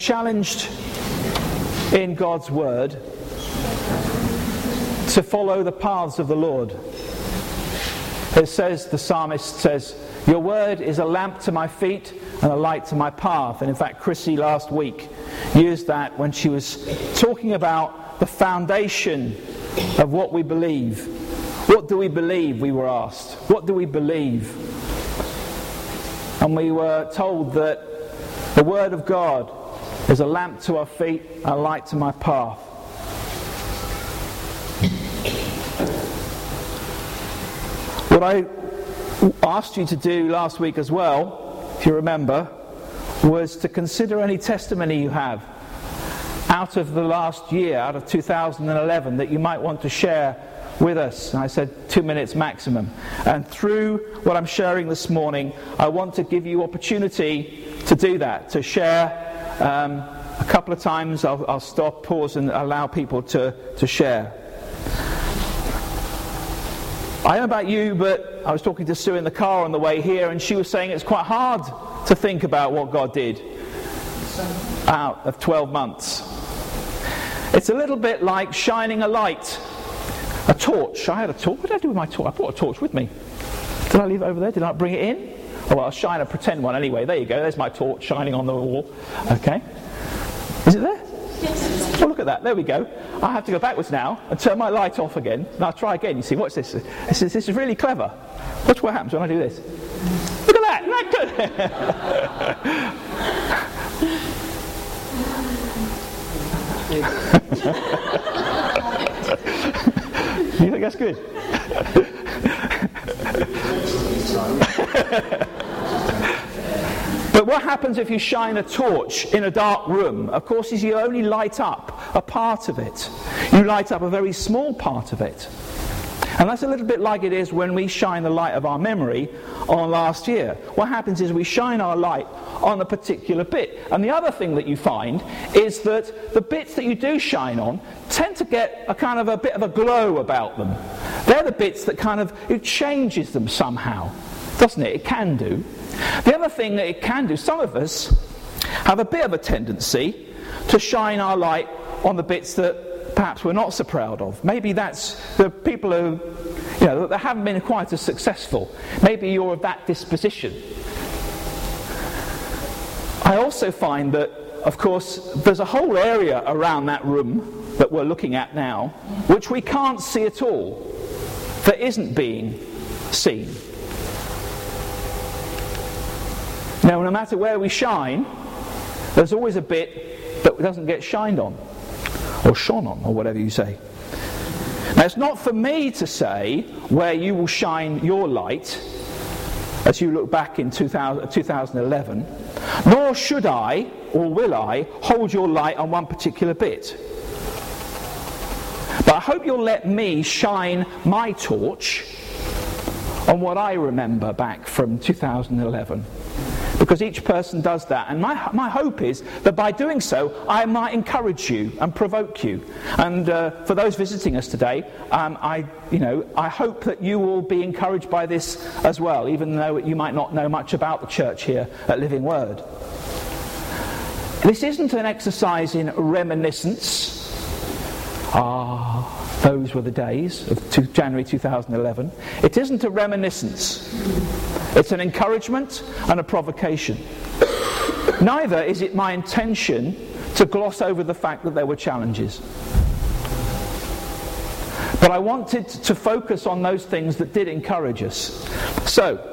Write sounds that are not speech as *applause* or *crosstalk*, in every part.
challenged in God's word to follow the paths of the Lord. It says, the psalmist says, Your word is a lamp to my feet and a light to my path. And in fact, Chrissy last week used that when she was talking about the foundation of what we believe. What do we believe? We were asked. What do we believe? And we were told that the Word of God is a lamp to our feet, a light to my path. What I asked you to do last week as well, if you remember, was to consider any testimony you have out of the last year, out of 2011, that you might want to share with us. And I said two minutes maximum. And through what I'm sharing this morning, I want to give you opportunity to do that, to share. Um, a couple of times I'll, I'll stop, pause, and allow people to, to share. I don't know about you, but I was talking to Sue in the car on the way here, and she was saying it's quite hard to think about what God did out of 12 months. It's a little bit like shining a light, a torch. I had a torch. What did I do with my torch? I brought a torch with me. Did I leave it over there? Did I bring it in? Oh, well, I'll shine a pretend one anyway. There you go. There's my torch shining on the wall. Okay. Is it there? Yes. Oh, look at that. There we go. I have to go backwards now and turn my light off again. Now try again. You see, what's this? This is, this is really clever. Watch what happens when I do this. Look at that. Isn't that good? *laughs* you think that's good? *laughs* But what happens if you shine a torch in a dark room? Of course, is you only light up a part of it. You light up a very small part of it. And that's a little bit like it is when we shine the light of our memory on last year. What happens is we shine our light on a particular bit. And the other thing that you find is that the bits that you do shine on tend to get a kind of a bit of a glow about them. They're the bits that kind of, it changes them somehow, doesn't it? It can do. The other thing that it can do, some of us have a bit of a tendency to shine our light on the bits that perhaps we're not so proud of. Maybe that's the people who, you know, that haven't been quite as successful. Maybe you're of that disposition. I also find that, of course, there's a whole area around that room that we're looking at now which we can't see at all, that isn't being seen. Now, no matter where we shine, there's always a bit that doesn't get shined on, or shone on, or whatever you say. Now, it's not for me to say where you will shine your light as you look back in 2000, 2011, nor should I, or will I, hold your light on one particular bit. But I hope you'll let me shine my torch on what I remember back from 2011 because each person does that. And my, my hope is that by doing so, I might encourage you and provoke you. And uh, for those visiting us today, um, I, you know, I hope that you will be encouraged by this as well, even though you might not know much about the church here at Living Word. This isn't an exercise in reminiscence. Ah, those were the days of January 2011. It isn't a reminiscence. It's an encouragement and a provocation. Neither is it my intention to gloss over the fact that there were challenges. But I wanted to focus on those things that did encourage us. So,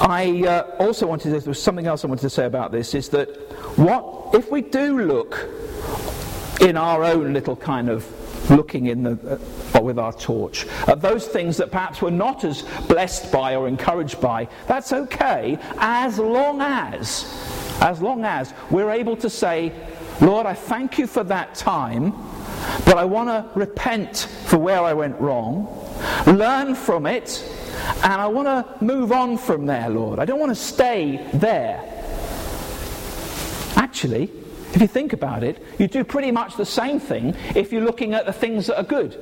I uh, also wanted to, there was something else I wanted to say about this is that what if we do look in our own little kind of looking in the, uh, with our torch at those things that perhaps we're not as blessed by or encouraged by. That's okay as long as, as long as we're able to say, Lord, I thank you for that time, but I want to repent for where I went wrong, learn from it, and I want to move on from there, Lord. I don't want to stay there. Actually, if you think about it, you do pretty much the same thing if you're looking at the things that are good.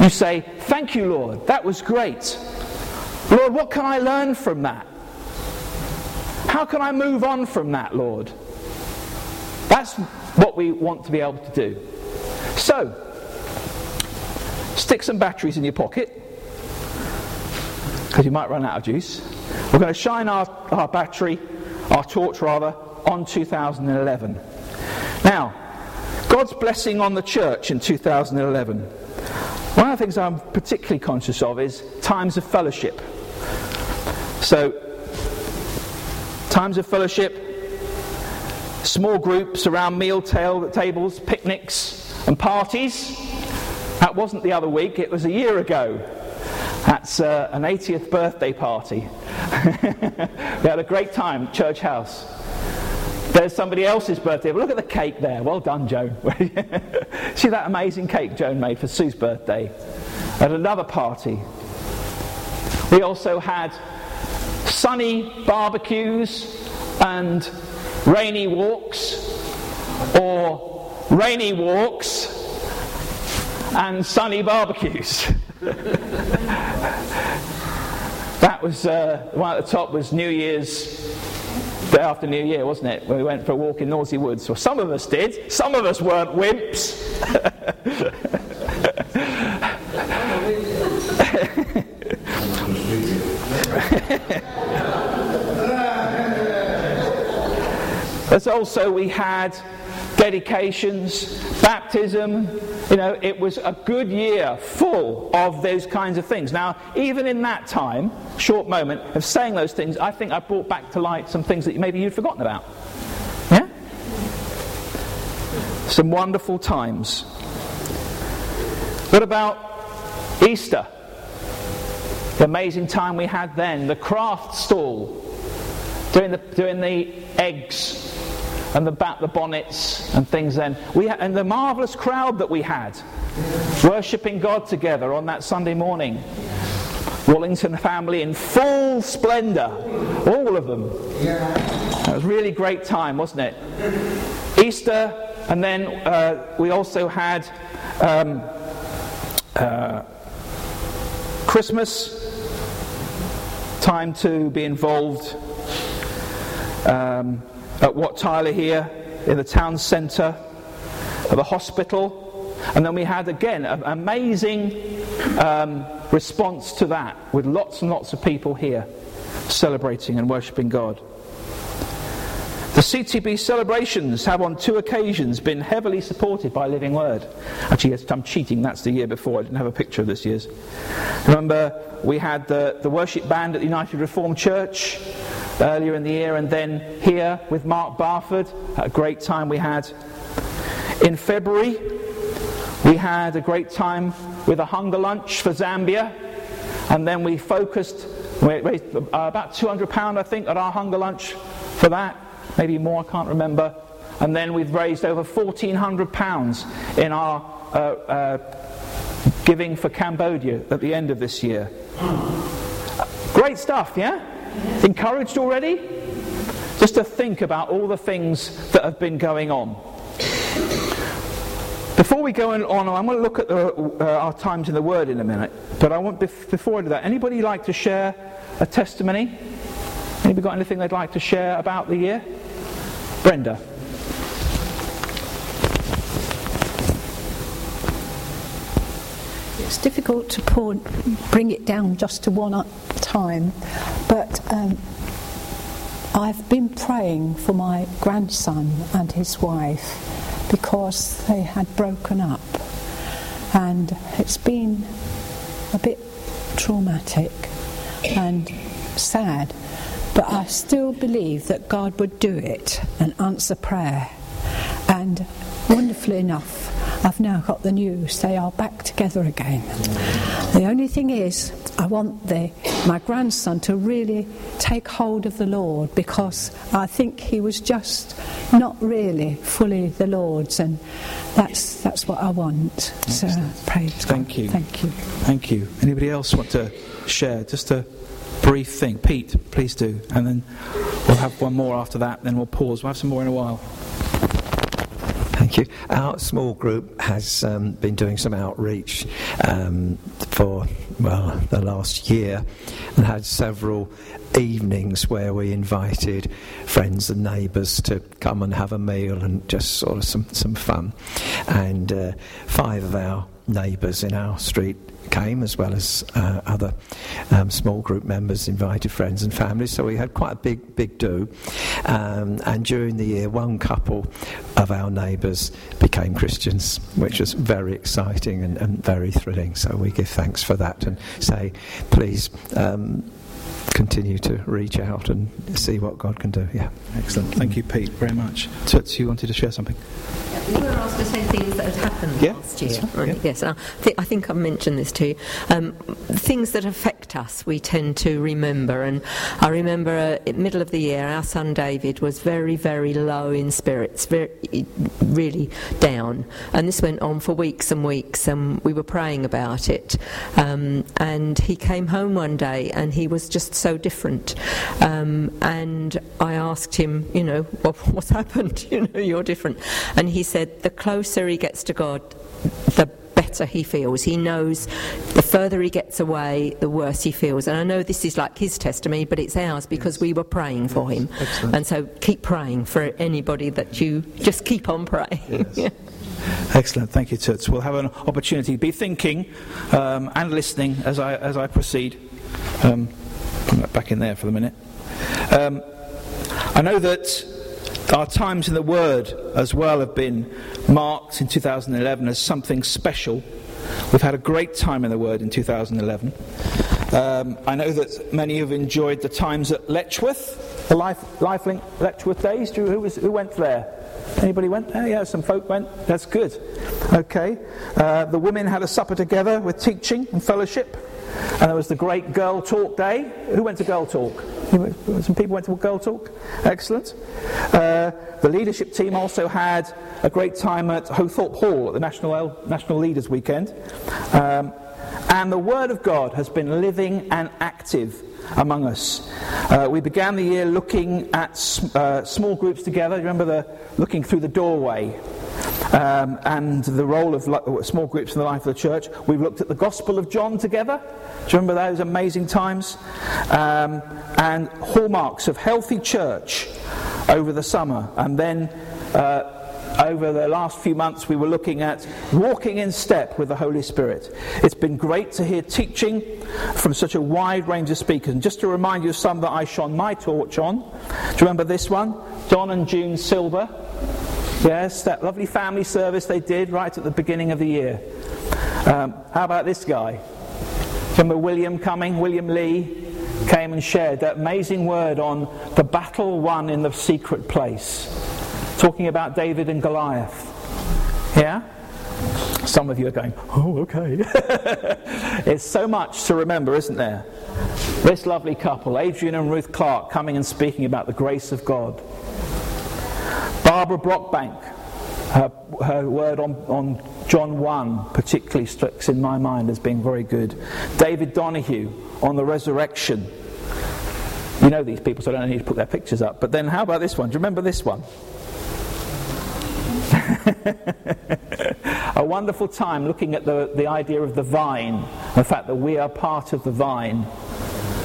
You say, Thank you, Lord, that was great. Lord, what can I learn from that? How can I move on from that, Lord? That's what we want to be able to do. So, stick some batteries in your pocket because you might run out of juice. We're going to shine our, our battery, our torch rather, on 2011. Now, God's blessing on the church in 2011. One of the things I'm particularly conscious of is times of fellowship. So, times of fellowship, small groups around meal tables, picnics, and parties. That wasn't the other week, it was a year ago. That's uh, an 80th birthday party. *laughs* we had a great time Church House. There's somebody else's birthday. But Look at the cake there. Well done, Joan. *laughs* See that amazing cake Joan made for Sue's birthday at another party. We also had sunny barbecues and rainy walks, or rainy walks and sunny barbecues. *laughs* that was uh, one at the top was New Year's after New Year, wasn't it? When we went for a walk in Norsey Woods. Well, some of us did. Some of us weren't wimps. *laughs* As also we had dedications, baptism. You know, it was a good year full of those kinds of things. Now, even in that time, short moment of saying those things, I think I brought back to light some things that maybe you'd forgotten about. Yeah? Some wonderful times. What about Easter? The amazing time we had then, the craft stall, doing the, doing the eggs and the, bat, the bonnets and things then. We ha- and the marvellous crowd that we had worshipping God together on that Sunday morning. Wallington family in full splendour, all of them. It was really great time, wasn't it? Easter, and then uh, we also had um, uh, Christmas, time to be involved. Um, at Wat Tyler here in the town centre, at the hospital. And then we had again an amazing um, response to that with lots and lots of people here celebrating and worshipping God. The CTB celebrations have on two occasions been heavily supported by Living Word. Actually, I'm cheating, that's the year before. I didn't have a picture of this year's. Remember, we had the, the worship band at the United Reformed Church earlier in the year, and then here with Mark Barford, a great time we had. In February, we had a great time with a hunger lunch for Zambia, and then we focused, we raised uh, about £200, I think, at our hunger lunch for that, maybe more, I can't remember. And then we've raised over £1,400 in our uh, uh, giving for Cambodia at the end of this year. Great stuff, yeah? Encouraged already? Just to think about all the things that have been going on. Before we go on, I'm going to look at the, uh, our times in the Word in a minute. But I want, before I do that, anybody like to share a testimony? Anybody got anything they'd like to share about the year? Brenda. It's difficult to pour, bring it down just to one time, but um, I've been praying for my grandson and his wife because they had broken up, and it's been a bit traumatic and sad. But I still believe that God would do it and answer prayer. And wonderfully enough, I've now got the news they are back together again. The only thing is, I want the, my grandson to really take hold of the Lord because I think he was just not really fully the Lord's, and that's that's what I want. Excellent. So praise Thank God. you. Thank you. Thank you. Anybody else want to share? Just a brief thing. Pete, please do, and then we'll have one more after that. Then we'll pause. We'll have some more in a while. Thank you. Our small group has um, been doing some outreach um, for, well, the last year and had several evenings where we invited friends and neighbours to come and have a meal and just sort of some, some fun. And uh, five of our neighbours in our street came, as well as uh, other um, small group members invited friends and families. So we had quite a big, big do. Um, and during the year, one couple of our neighbours became Christians, which was very exciting and, and, very thrilling. So we give thanks for that and say, please. Um, continue to reach out and see what God can do. Yeah. Excellent. Thank you, Pete, very much. Toots, you wanted to share something? we were asked to say things that had happened yeah, last year. Right. Yeah. Yes, I, th- I, think I mentioned this too. Um, things that affect us, we tend to remember. And I remember uh, middle of the year, our son David was very, very low in spirits, very, really down. And this went on for weeks and weeks, and we were praying about it. Um, and he came home one day, and he was just so different. Um, and I asked him, you know, *laughs* what, what's happened? *laughs* You know, you're different. And he said, the closer he gets to God, the better he feels. He knows the further he gets away, the worse he feels. And I know this is like his testimony, but it's ours because yes. we were praying for him. Excellent. And so keep praying for anybody that you just keep on praying. Yes. *laughs* yeah. Excellent, thank you, Toots. We'll have an opportunity to be thinking um, and listening as I, as I proceed. Um, back in there for the minute. Um, I know that our times in the Word as well have been marked in 2011 as something special. We've had a great time in the Word in 2011. Um, I know that many have enjoyed the times at Letchworth, the Life, Lifelink Letchworth days. Who, was, who went there? Anybody went there? Yeah, some folk went. That's good. Okay. Uh, the women had a supper together with teaching and fellowship. And there was the great Girl Talk Day. Who went to Girl Talk? Some people went to Girl Talk. Excellent. Uh, the leadership team also had a great time at Hothorpe Hall at the National, National Leaders Weekend. Um, and the Word of God has been living and active among us. Uh, we began the year looking at uh, small groups together. You remember the looking through the doorway um, and the role of small groups in the life of the church. We've looked at the Gospel of John together. Do you remember those amazing times? Um, and hallmarks of healthy church over the summer. And then uh, over the last few months, we were looking at walking in step with the Holy Spirit. It's been great to hear teaching from such a wide range of speakers. And just to remind you of some that I shone my torch on, do you remember this one? Don and June Silver. Yes, that lovely family service they did right at the beginning of the year. Um, how about this guy? Remember William coming? William Lee came and shared that amazing word on the battle won in the secret place, talking about David and Goliath. Yeah? Some of you are going, oh, okay. *laughs* it's so much to remember, isn't there? This lovely couple, Adrian and Ruth Clark, coming and speaking about the grace of God. Barbara Brockbank, her, her word on, on John 1 particularly sticks in my mind as being very good. David Donahue on the resurrection. You know these people, so I don't need to put their pictures up. But then how about this one? Do you remember this one? *laughs* a wonderful time looking at the, the idea of the vine, the fact that we are part of the vine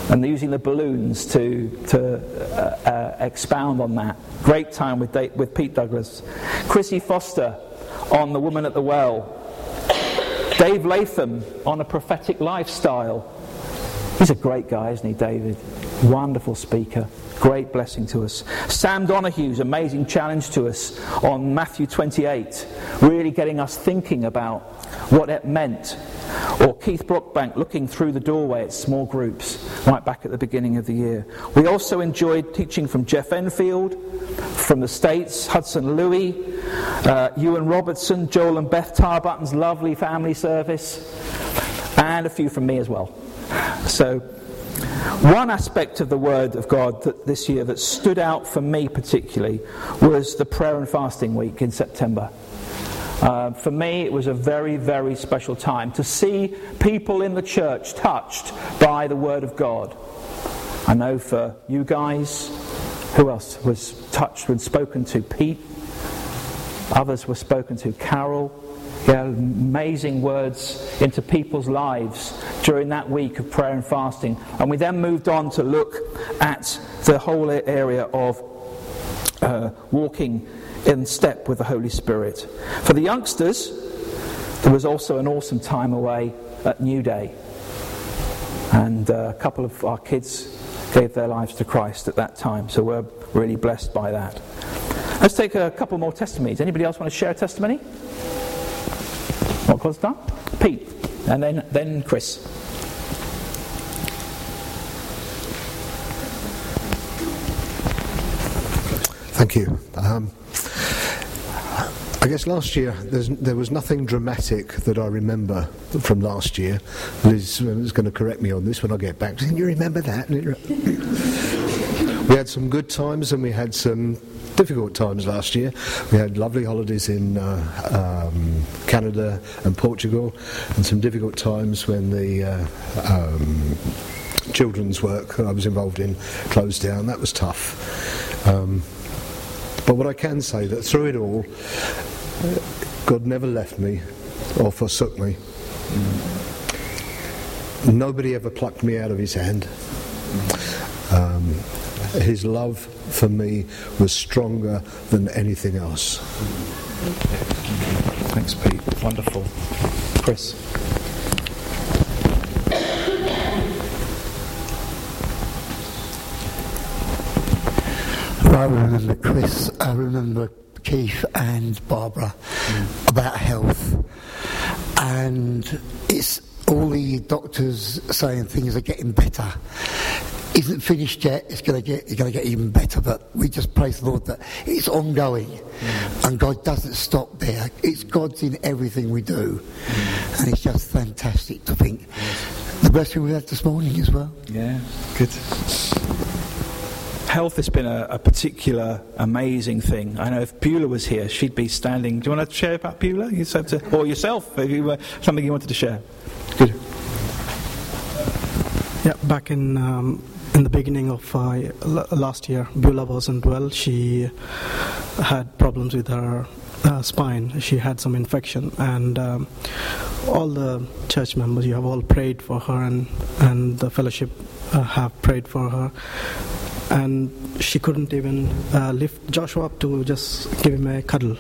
and using the balloons to, to uh, uh, expound on that. Great time with, Dave, with Pete Douglas. Chrissy Foster on The Woman at the Well. Dave Latham on a prophetic lifestyle. He's a great guy, isn't he, David? Wonderful speaker. Great blessing to us. Sam Donahue's amazing challenge to us on Matthew 28, really getting us thinking about what it meant or Keith Brockbank looking through the doorway at small groups right back at the beginning of the year. We also enjoyed teaching from Jeff Enfield, from the States, Hudson Louis, uh, Ewan Robertson, Joel and Beth Tarbutton's lovely family service, and a few from me as well. So, one aspect of the Word of God that this year that stood out for me particularly was the prayer and fasting week in September. Uh, for me, it was a very, very special time to see people in the church touched by the Word of God. I know for you guys, who else was touched and spoken to? Pete? Others were spoken to. Carol, yeah, amazing words into people's lives during that week of prayer and fasting. And we then moved on to look at the whole area of uh, walking in step with the Holy Spirit. For the youngsters, there was also an awesome time away at New Day. And uh, a couple of our kids gave their lives to Christ at that time. So we're really blessed by that. Let's take a couple more testimonies. Anybody else want to share a testimony? What God's done? Pete, and then, then Chris. Thank you. Um, I guess last year there was nothing dramatic that I remember from last year. Liz is going to correct me on this when I get back. You remember that? we had some good times and we had some difficult times last year. We had lovely holidays in uh, um, Canada and Portugal, and some difficult times when the uh, um, children's work that I was involved in closed down. That was tough. Um, but what I can say that through it all, God never left me or forsook me. Nobody ever plucked me out of his hand. Um, his love for me was stronger than anything else. Thanks, Pete. Wonderful. Chris. I remember Chris, I remember Keith and Barbara mm. about health. And it's all the doctors saying things are getting better. Isn't finished yet. It's going to get. It's going to get even better. But we just praise the Lord that it's ongoing, mm. and God doesn't stop there. It's God's in everything we do, mm. and it's just fantastic to think. Yes. The blessing we had this morning as well. Yeah, good health has been a, a, particular amazing thing. I know if Beulah was here, she'd be standing. Do you want to share about Beulah? You to, or yourself, if you were something you wanted to share? Good. Yeah, back in um, in the beginning of uh, last year, Beulah wasn't well. She had problems with her uh, spine. She had some infection, and um, all the church members, you have all prayed for her, and and the fellowship uh, have prayed for her and she couldn't even uh, lift Joshua up to just give him a cuddle.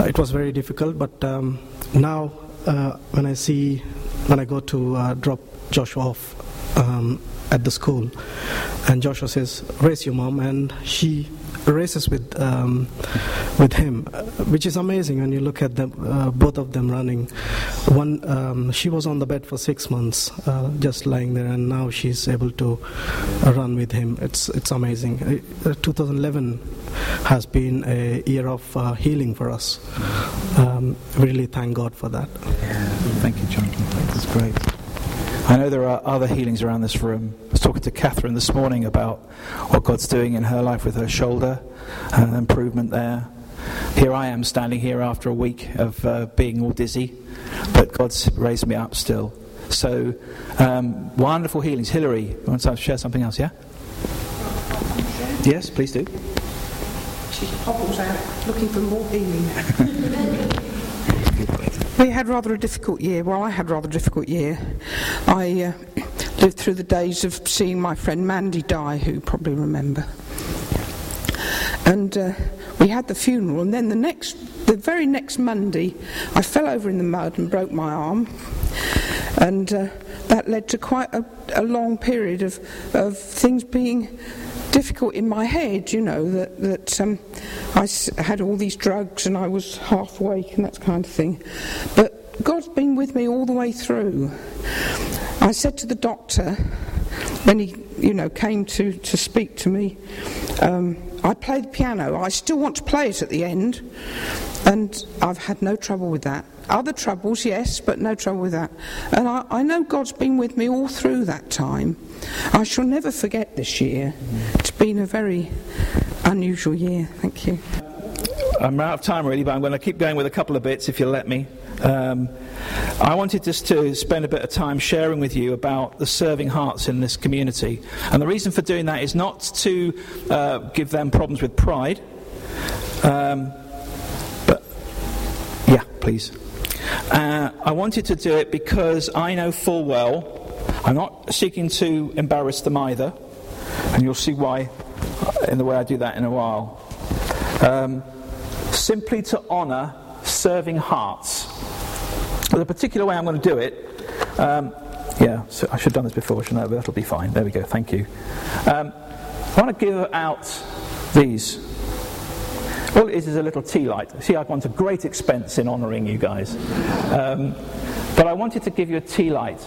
Uh, it was very difficult, but um, now uh, when I see, when I go to uh, drop Joshua off um, at the school, and Joshua says, "Raise your mom," and she races with um, with him, uh, which is amazing when you look at them, uh, both of them running. One, um, she was on the bed for six months, uh, just lying there, and now she's able to run with him. It's it's amazing. Uh, 2011 has been a year of uh, healing for us. Um, really, thank God for that. Thank you, John. That's great. I know there are other healings around this room. I was talking to Catherine this morning about what God's doing in her life with her shoulder, and improvement there. Here I am standing here after a week of uh, being all dizzy, but God's raised me up still. So, um, wonderful healings. Hillary, you want to share something else, yeah? Yes, please do. She hobbles out looking for more healing. *laughs* We had rather a difficult year. Well, I had rather a difficult year. I uh, lived through the days of seeing my friend Mandy die, who probably remember. And uh, we had the funeral, and then the next, the very next Monday, I fell over in the mud and broke my arm, and uh, that led to quite a, a long period of, of things being difficult in my head, you know, that, that um, I had all these drugs and I was half awake and that kind of thing. But God's been with me all the way through. I said to the doctor when he, you know, came to, to speak to me, um, I play the piano. I still want to play it at the end, and I've had no trouble with that. Other troubles, yes, but no trouble with that. And I, I know God's been with me all through that time. I shall never forget this year. It's been a very unusual year. Thank you. I'm out of time really, but I'm going to keep going with a couple of bits if you'll let me. Um, I wanted just to spend a bit of time sharing with you about the serving hearts in this community. And the reason for doing that is not to uh, give them problems with pride. Um, Yeah, please. Uh, I wanted to do it because I know full well, I'm not seeking to embarrass them either, and you'll see why in the way I do that in a while. Um, simply to honour serving hearts. There's a particular way I'm going to do it. Um, yeah, so I should have done this before, shouldn't I? But that'll be fine. There we go, thank you. Um, I want to give out these. All it is is a little tea light. See, I've gone to great expense in honouring you guys. Um, but I wanted to give you a tea light.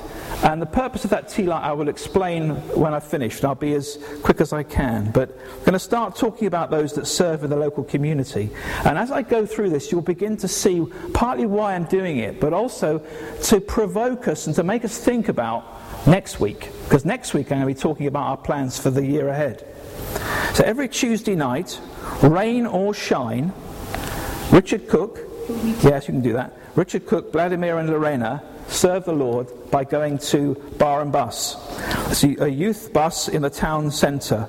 And the purpose of that tea light I will explain when I've finished. I'll be as quick as I can. But I'm going to start talking about those that serve in the local community. And as I go through this, you'll begin to see partly why I'm doing it, but also to provoke us and to make us think about next week. Because next week I'm going to be talking about our plans for the year ahead. So every Tuesday night, rain or shine, Richard Cook, yes, you can do that. Richard Cook, Vladimir, and Lorena serve the Lord by going to Bar and Bus. It's a youth bus in the town centre.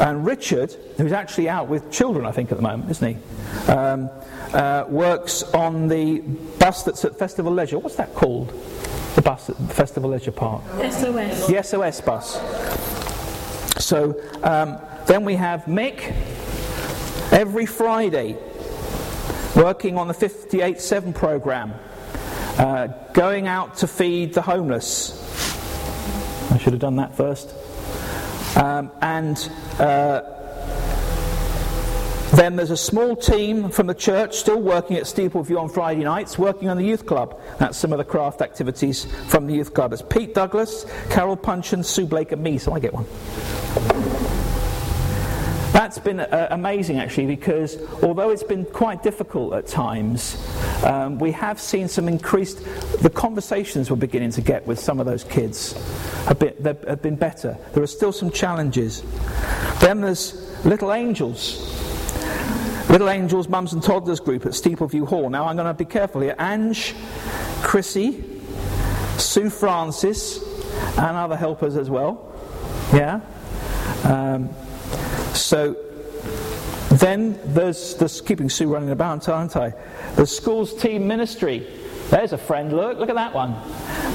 And Richard, who's actually out with children, I think, at the moment, isn't he? Um, uh, works on the bus that's at Festival Leisure. What's that called? The bus at Festival Leisure Park? SOS. The SOS bus. So um, then we have Mick every Friday working on the 58-7 program, uh, going out to feed the homeless. I should have done that first. Um, and uh, then there's a small team from the church still working at Steepleview on Friday nights, working on the youth club. That's some of the craft activities from the youth club. It's Pete Douglas, Carol Punchin, Sue Blake, and me, so I get one. That's been uh, amazing actually because although it's been quite difficult at times, um, we have seen some increased, the conversations we're beginning to get with some of those kids have been, have been better. There are still some challenges. Then there's Little Angels. Little Angels Mums and Toddlers group at Steepleview Hall. Now I'm going to be careful here. Ange, Chrissy, Sue Francis, and other helpers as well. Yeah? Um, so then there's, there's keeping Sue running about, aren't I? The school's team ministry. There's a friend, look, look at that one.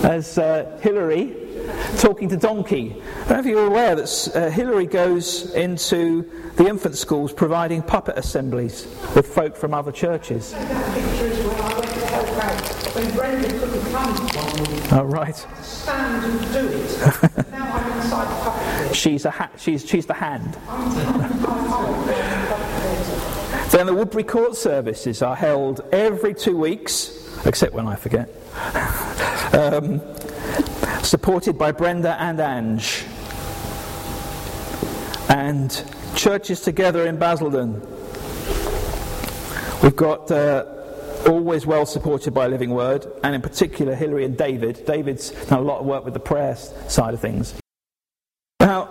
There's uh, Hillary talking to Donkey. I don't know if you're aware that uh, Hillary goes into the infant schools providing puppet assemblies with folk from other churches. Oh, right. Stand and do it. now I'm inside She's, a ha- she's, she's the hand. *laughs* then the Woodbury Court services are held every two weeks, except when I forget. *laughs* um, supported by Brenda and Ange. And churches together in Basildon. We've got uh, always well supported by Living Word, and in particular Hilary and David. David's done a lot of work with the prayer side of things.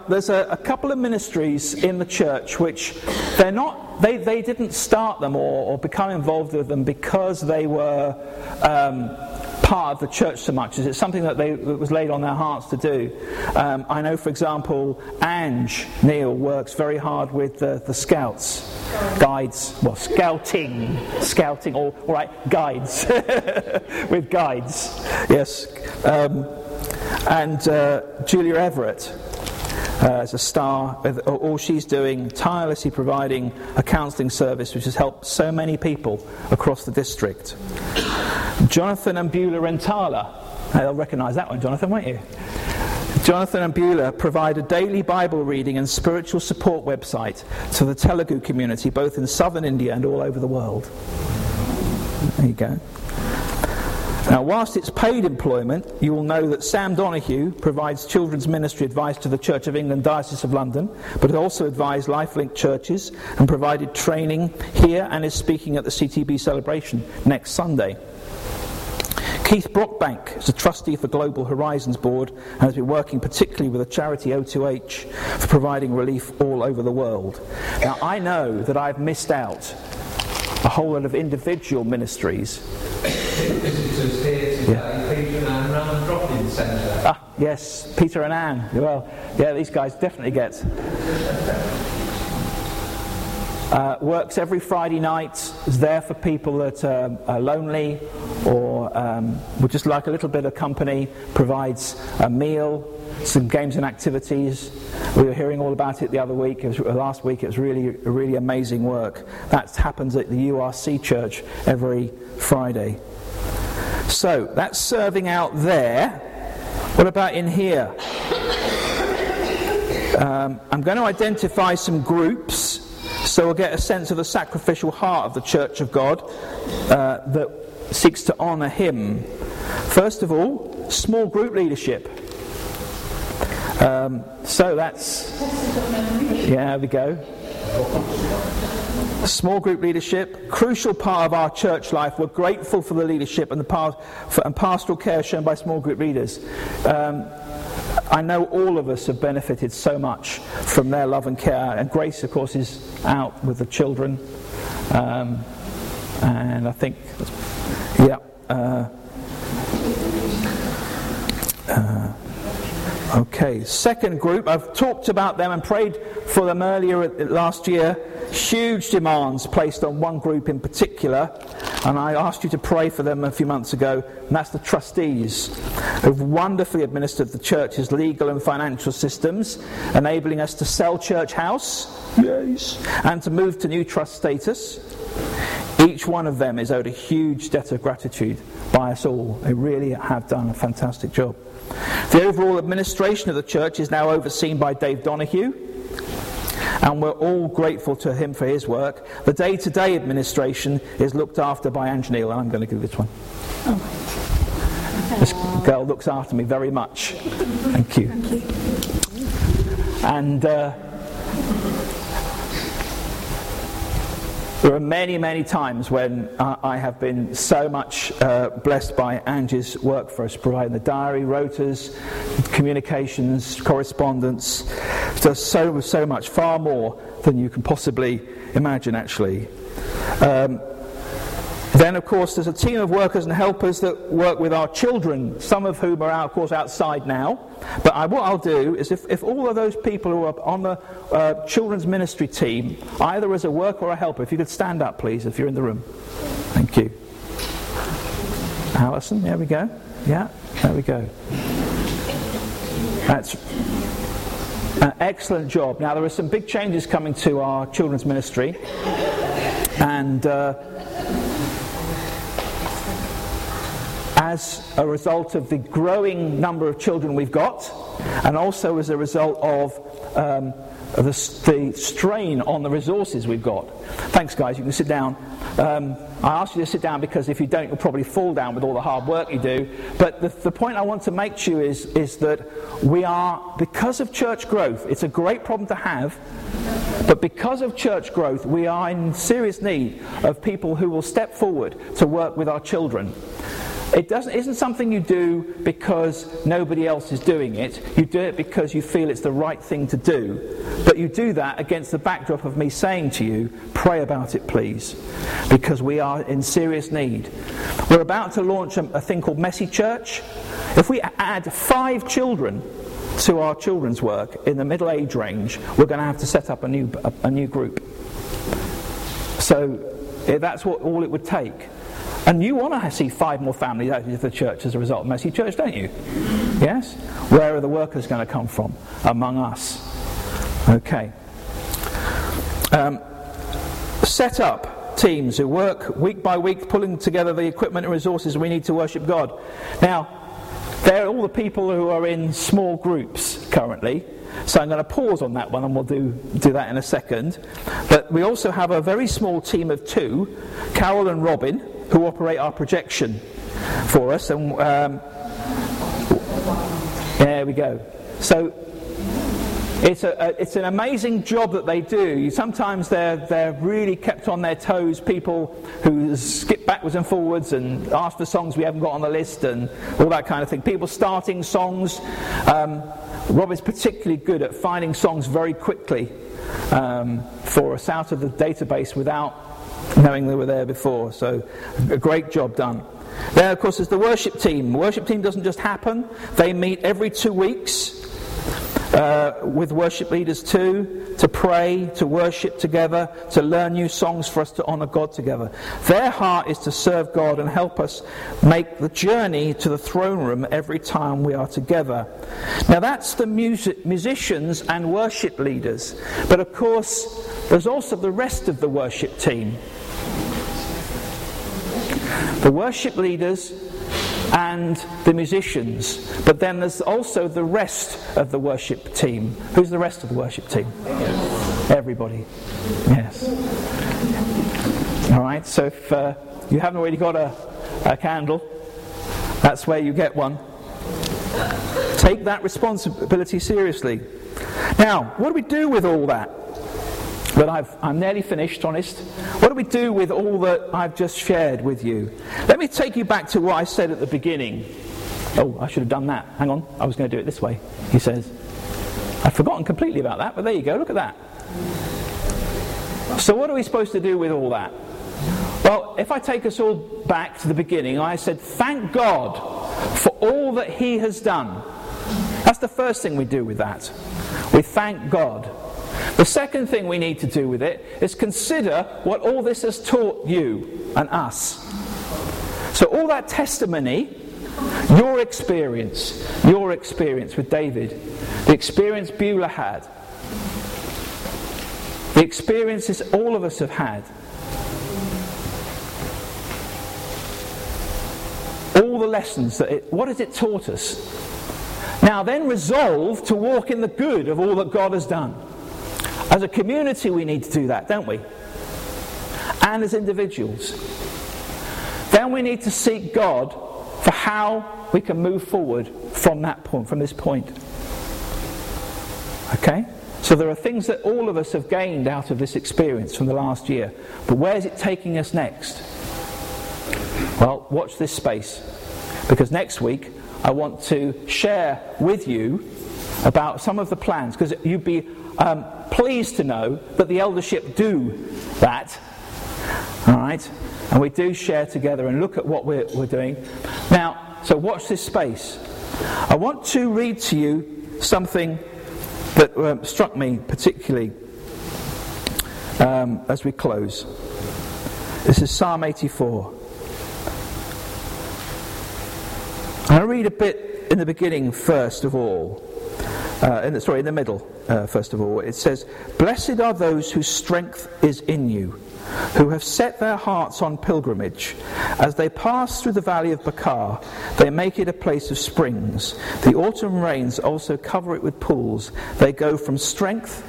There's a, a, couple of ministries in the church which they're not, they, they didn't start them or, or become involved with them because they were um, part of the church so much it's something that, they, that was laid on their hearts to do. Um, I know, for example, Ange Neil works very hard with the, the scouts, guides, well, scouting, scouting, or all right, guides, *laughs* with guides, yes. Um, and uh, Julia Everett uh, as a star. All she's doing, tirelessly providing a counselling service which has helped so many people across the district. Jonathan and Beulah Rentala. They'll recognise that one, Jonathan, won't you? Jonathan and Beulah provide a daily Bible reading and spiritual support website to the Telugu community, both in southern India and all over the world. There you go. Now, whilst it's paid employment, you will know that Sam Donahue provides children's ministry advice to the Church of England Diocese of London, but also advised Lifelink churches and provided training here and is speaking at the CTB celebration next Sunday. Keith Brockbank is a trustee for Global Horizons Board and has been working particularly with the charity O2H for providing relief all over the world. Now, I know that I've missed out a whole lot of individual ministries. Visitors here today, yeah. Peter and Anne run the drop-in centre. Ah, yes, Peter and Anne. Well, yeah, these guys definitely get. Uh, works every Friday night, is there for people that are, are lonely or um, would just like a little bit of company, provides a meal, some games and activities. We were hearing all about it the other week, it was, last week. It was really, really amazing work. That happens at the URC church every Friday. So that's serving out there. What about in here? Um, I'm going to identify some groups so we'll get a sense of the sacrificial heart of the Church of God uh, that seeks to honour Him. First of all, small group leadership. Um, so that's. Yeah, there we go. Small group leadership, crucial part of our church life. We're grateful for the leadership and the for, and pastoral care shown by small group leaders. Um, I know all of us have benefited so much from their love and care. And Grace, of course, is out with the children. Um, and I think, yeah. Uh, uh, okay, second group. I've talked about them and prayed for them earlier last year. Huge demands placed on one group in particular and I asked you to pray for them a few months ago, and that's the trustees who've wonderfully administered the church's legal and financial systems, enabling us to sell church house, yes, and to move to new trust status. Each one of them is owed a huge debt of gratitude by us all. They really have done a fantastic job. The overall administration of the church is now overseen by Dave Donahue and we're all grateful to him for his work. The day to day administration is looked after by Ange Neil, and I'm going to give this one. This girl looks after me very much. Thank you. Thank you. And uh, There are many, many times when uh, I have been so much uh, blessed by Angie's work for us, providing the diary, rotas, communications, correspondence. Does so, so much, far more than you can possibly imagine, actually. Um, then, of course, there's a team of workers and helpers that work with our children, some of whom are, out, of course, outside now. But I, what I'll do is, if, if all of those people who are on the uh, children's ministry team, either as a worker or a helper, if you could stand up, please, if you're in the room. Thank you. Alison, there we go. Yeah, there we go. That's an excellent job. Now, there are some big changes coming to our children's ministry. And. Uh, as a result of the growing number of children we've got, and also as a result of um, the, the, strain on the resources we've got. Thanks, guys. You can sit down. Um, I asked you to sit down because if you don't, you'll probably fall down with all the hard work you do. But the, the point I want to make to you is, is that we are, because of church growth, it's a great problem to have, but because of church growth, we are in serious need of people who will step forward to work with our children. It doesn't, isn't something you do because nobody else is doing it. You do it because you feel it's the right thing to do. But you do that against the backdrop of me saying to you, pray about it, please, because we are in serious need. We're about to launch a, a thing called Messy Church. If we add five children to our children's work in the middle age range, we're going to have to set up a new, a, a new group. So that's what all it would take. And you want to see five more families out of the church as a result of Messy Church, don't you? Yes? Where are the workers going to come from? Among us. Okay. Um, set up teams who work week by week pulling together the equipment and resources we need to worship God. Now, they're all the people who are in small groups currently. So I'm going to pause on that one and we'll do, do that in a second. But we also have a very small team of two Carol and Robin who operate our projection for us. And um, there we go. So it's, a, a, it's an amazing job that they do. Sometimes they're, they're really kept on their toes, people who skip backwards and forwards and ask for songs we haven't got on the list and all that kind of thing. People starting songs. Um, Rob is particularly good at finding songs very quickly um, for us out of the database without knowing they were there before. So, a great job done. Then, of course, there's the worship team. Worship team doesn't just happen, they meet every two weeks. uh, with worship leaders too, to pray, to worship together, to learn new songs for us to honour God together. Their heart is to serve God and help us make the journey to the throne room every time we are together. Now that's the music, musicians and worship leaders. But of course, there's also the rest of the worship team. The worship leaders and the musicians. But then there's also the rest of the worship team. Who's the rest of the worship team? Everybody. Yes. All right, so if uh, you haven't already got a, a candle, that's where you get one. Take that responsibility seriously. Now, what do we do with all that? But i am nearly finished, honest. What do we do with all that I've just shared with you? Let me take you back to what I said at the beginning. Oh, I should have done that. Hang on, I was going to do it this way, he says. I've forgotten completely about that, but there you go, look at that. So, what are we supposed to do with all that? Well, if I take us all back to the beginning, I said, Thank God for all that He has done. That's the first thing we do with that. We thank God. The second thing we need to do with it is consider what all this has taught you and us. So, all that testimony, your experience, your experience with David, the experience Beulah had, the experiences all of us have had, all the lessons that it, what has it taught us? Now, then resolve to walk in the good of all that God has done. As a community, we need to do that, don't we? And as individuals. Then we need to seek God for how we can move forward from that point, from this point. Okay? So there are things that all of us have gained out of this experience from the last year. But where is it taking us next? Well, watch this space. Because next week I want to share with you about some of the plans. Because you'd be um, pleased to know that the eldership do that. All right? And we do share together and look at what we're, we're doing. Now, so watch this space. I want to read to you something that um, struck me particularly um, as we close. This is Psalm 84. I read a bit in the beginning first of all. Uh, in the, sorry, in the middle, uh, first of all. It says, Blessed are those whose strength is in you, who have set their hearts on pilgrimage. As they pass through the valley of Baca, they make it a place of springs. The autumn rains also cover it with pools. They go from strength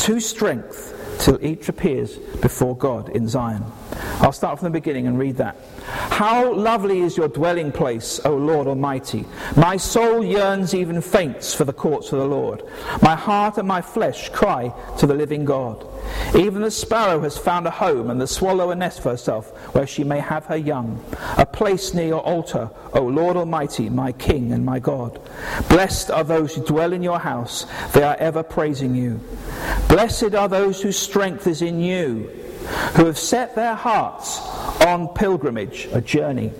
to strength till each appears before God in Zion. I'll start from the beginning and read that. How lovely is your dwelling place, O Lord Almighty! My soul yearns, even faints, for the courts of the Lord. My heart and my flesh cry to the living God. Even the sparrow has found a home, and the swallow a nest for herself, where she may have her young. A place near your altar, O Lord Almighty, my King and my God. Blessed are those who dwell in your house, they are ever praising you. Blessed are those whose strength is in you, who have set their hearts on pilgrimage, a journey.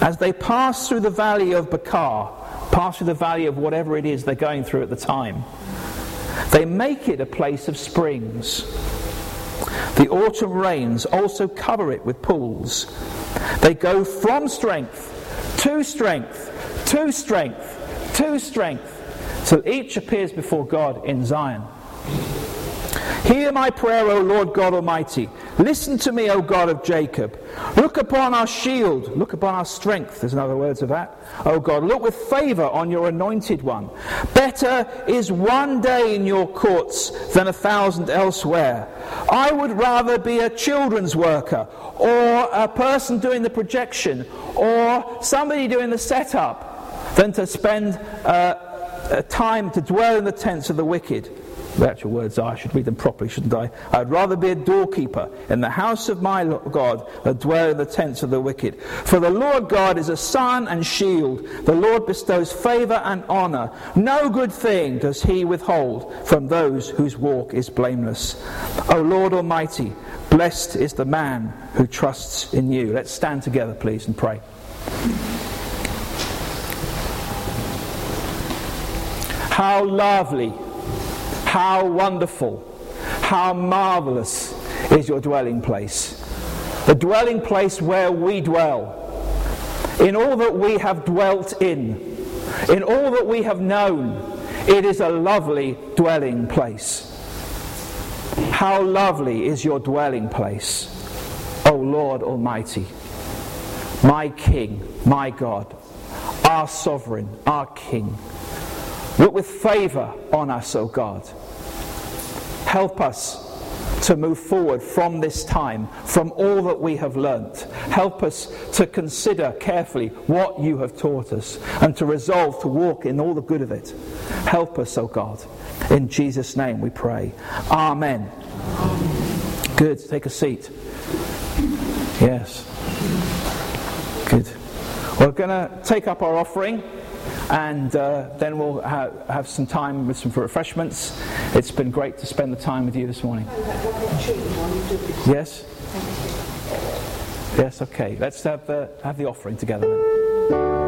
As they pass through the valley of Baca, pass through the valley of whatever it is they're going through at the time, they make it a place of springs. The autumn rains also cover it with pools. They go from strength to strength, to strength, to strength, till each appears before God in Zion. Hear my prayer, O Lord God Almighty. Listen to me, O God of Jacob. Look upon our shield. Look upon our strength. There's another words of that. O God, look with favor on your anointed one. Better is one day in your courts than a thousand elsewhere. I would rather be a children's worker or a person doing the projection or somebody doing the setup than to spend uh, time to dwell in the tents of the wicked the actual words are, I should read them properly, shouldn't I? I'd rather be a doorkeeper in the house of my God than dwell in the tents of the wicked. For the Lord God is a sun and shield. The Lord bestows favor and honor. No good thing does he withhold from those whose walk is blameless. O Lord Almighty, blessed is the man who trusts in you. Let's stand together, please, and pray. How lovely, how wonderful, how marvelous is your dwelling place. The dwelling place where we dwell. In all that we have dwelt in, in all that we have known, it is a lovely dwelling place. How lovely is your dwelling place, O Lord Almighty, my King, my God, our sovereign, our King. Look with favour on us, O God. Help us to move forward from this time, from all that we have learnt. Help us to consider carefully what you have taught us and to resolve to walk in all the good of it. Help us, O God. In Jesus' name we pray. Amen. Good. Take a seat. Yes. Good. We're going to take up our offering and uh, then we'll ha- have some time with some refreshments. It's been great to spend the time with you this morning. Yes? Yes, okay. Let's have the, have the offering together then.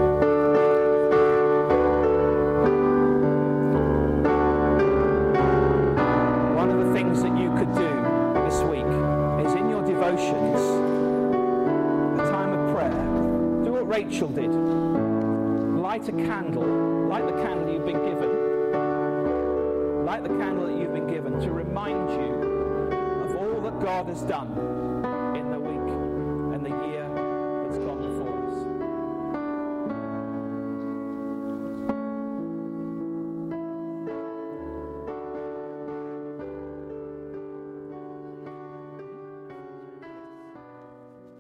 Done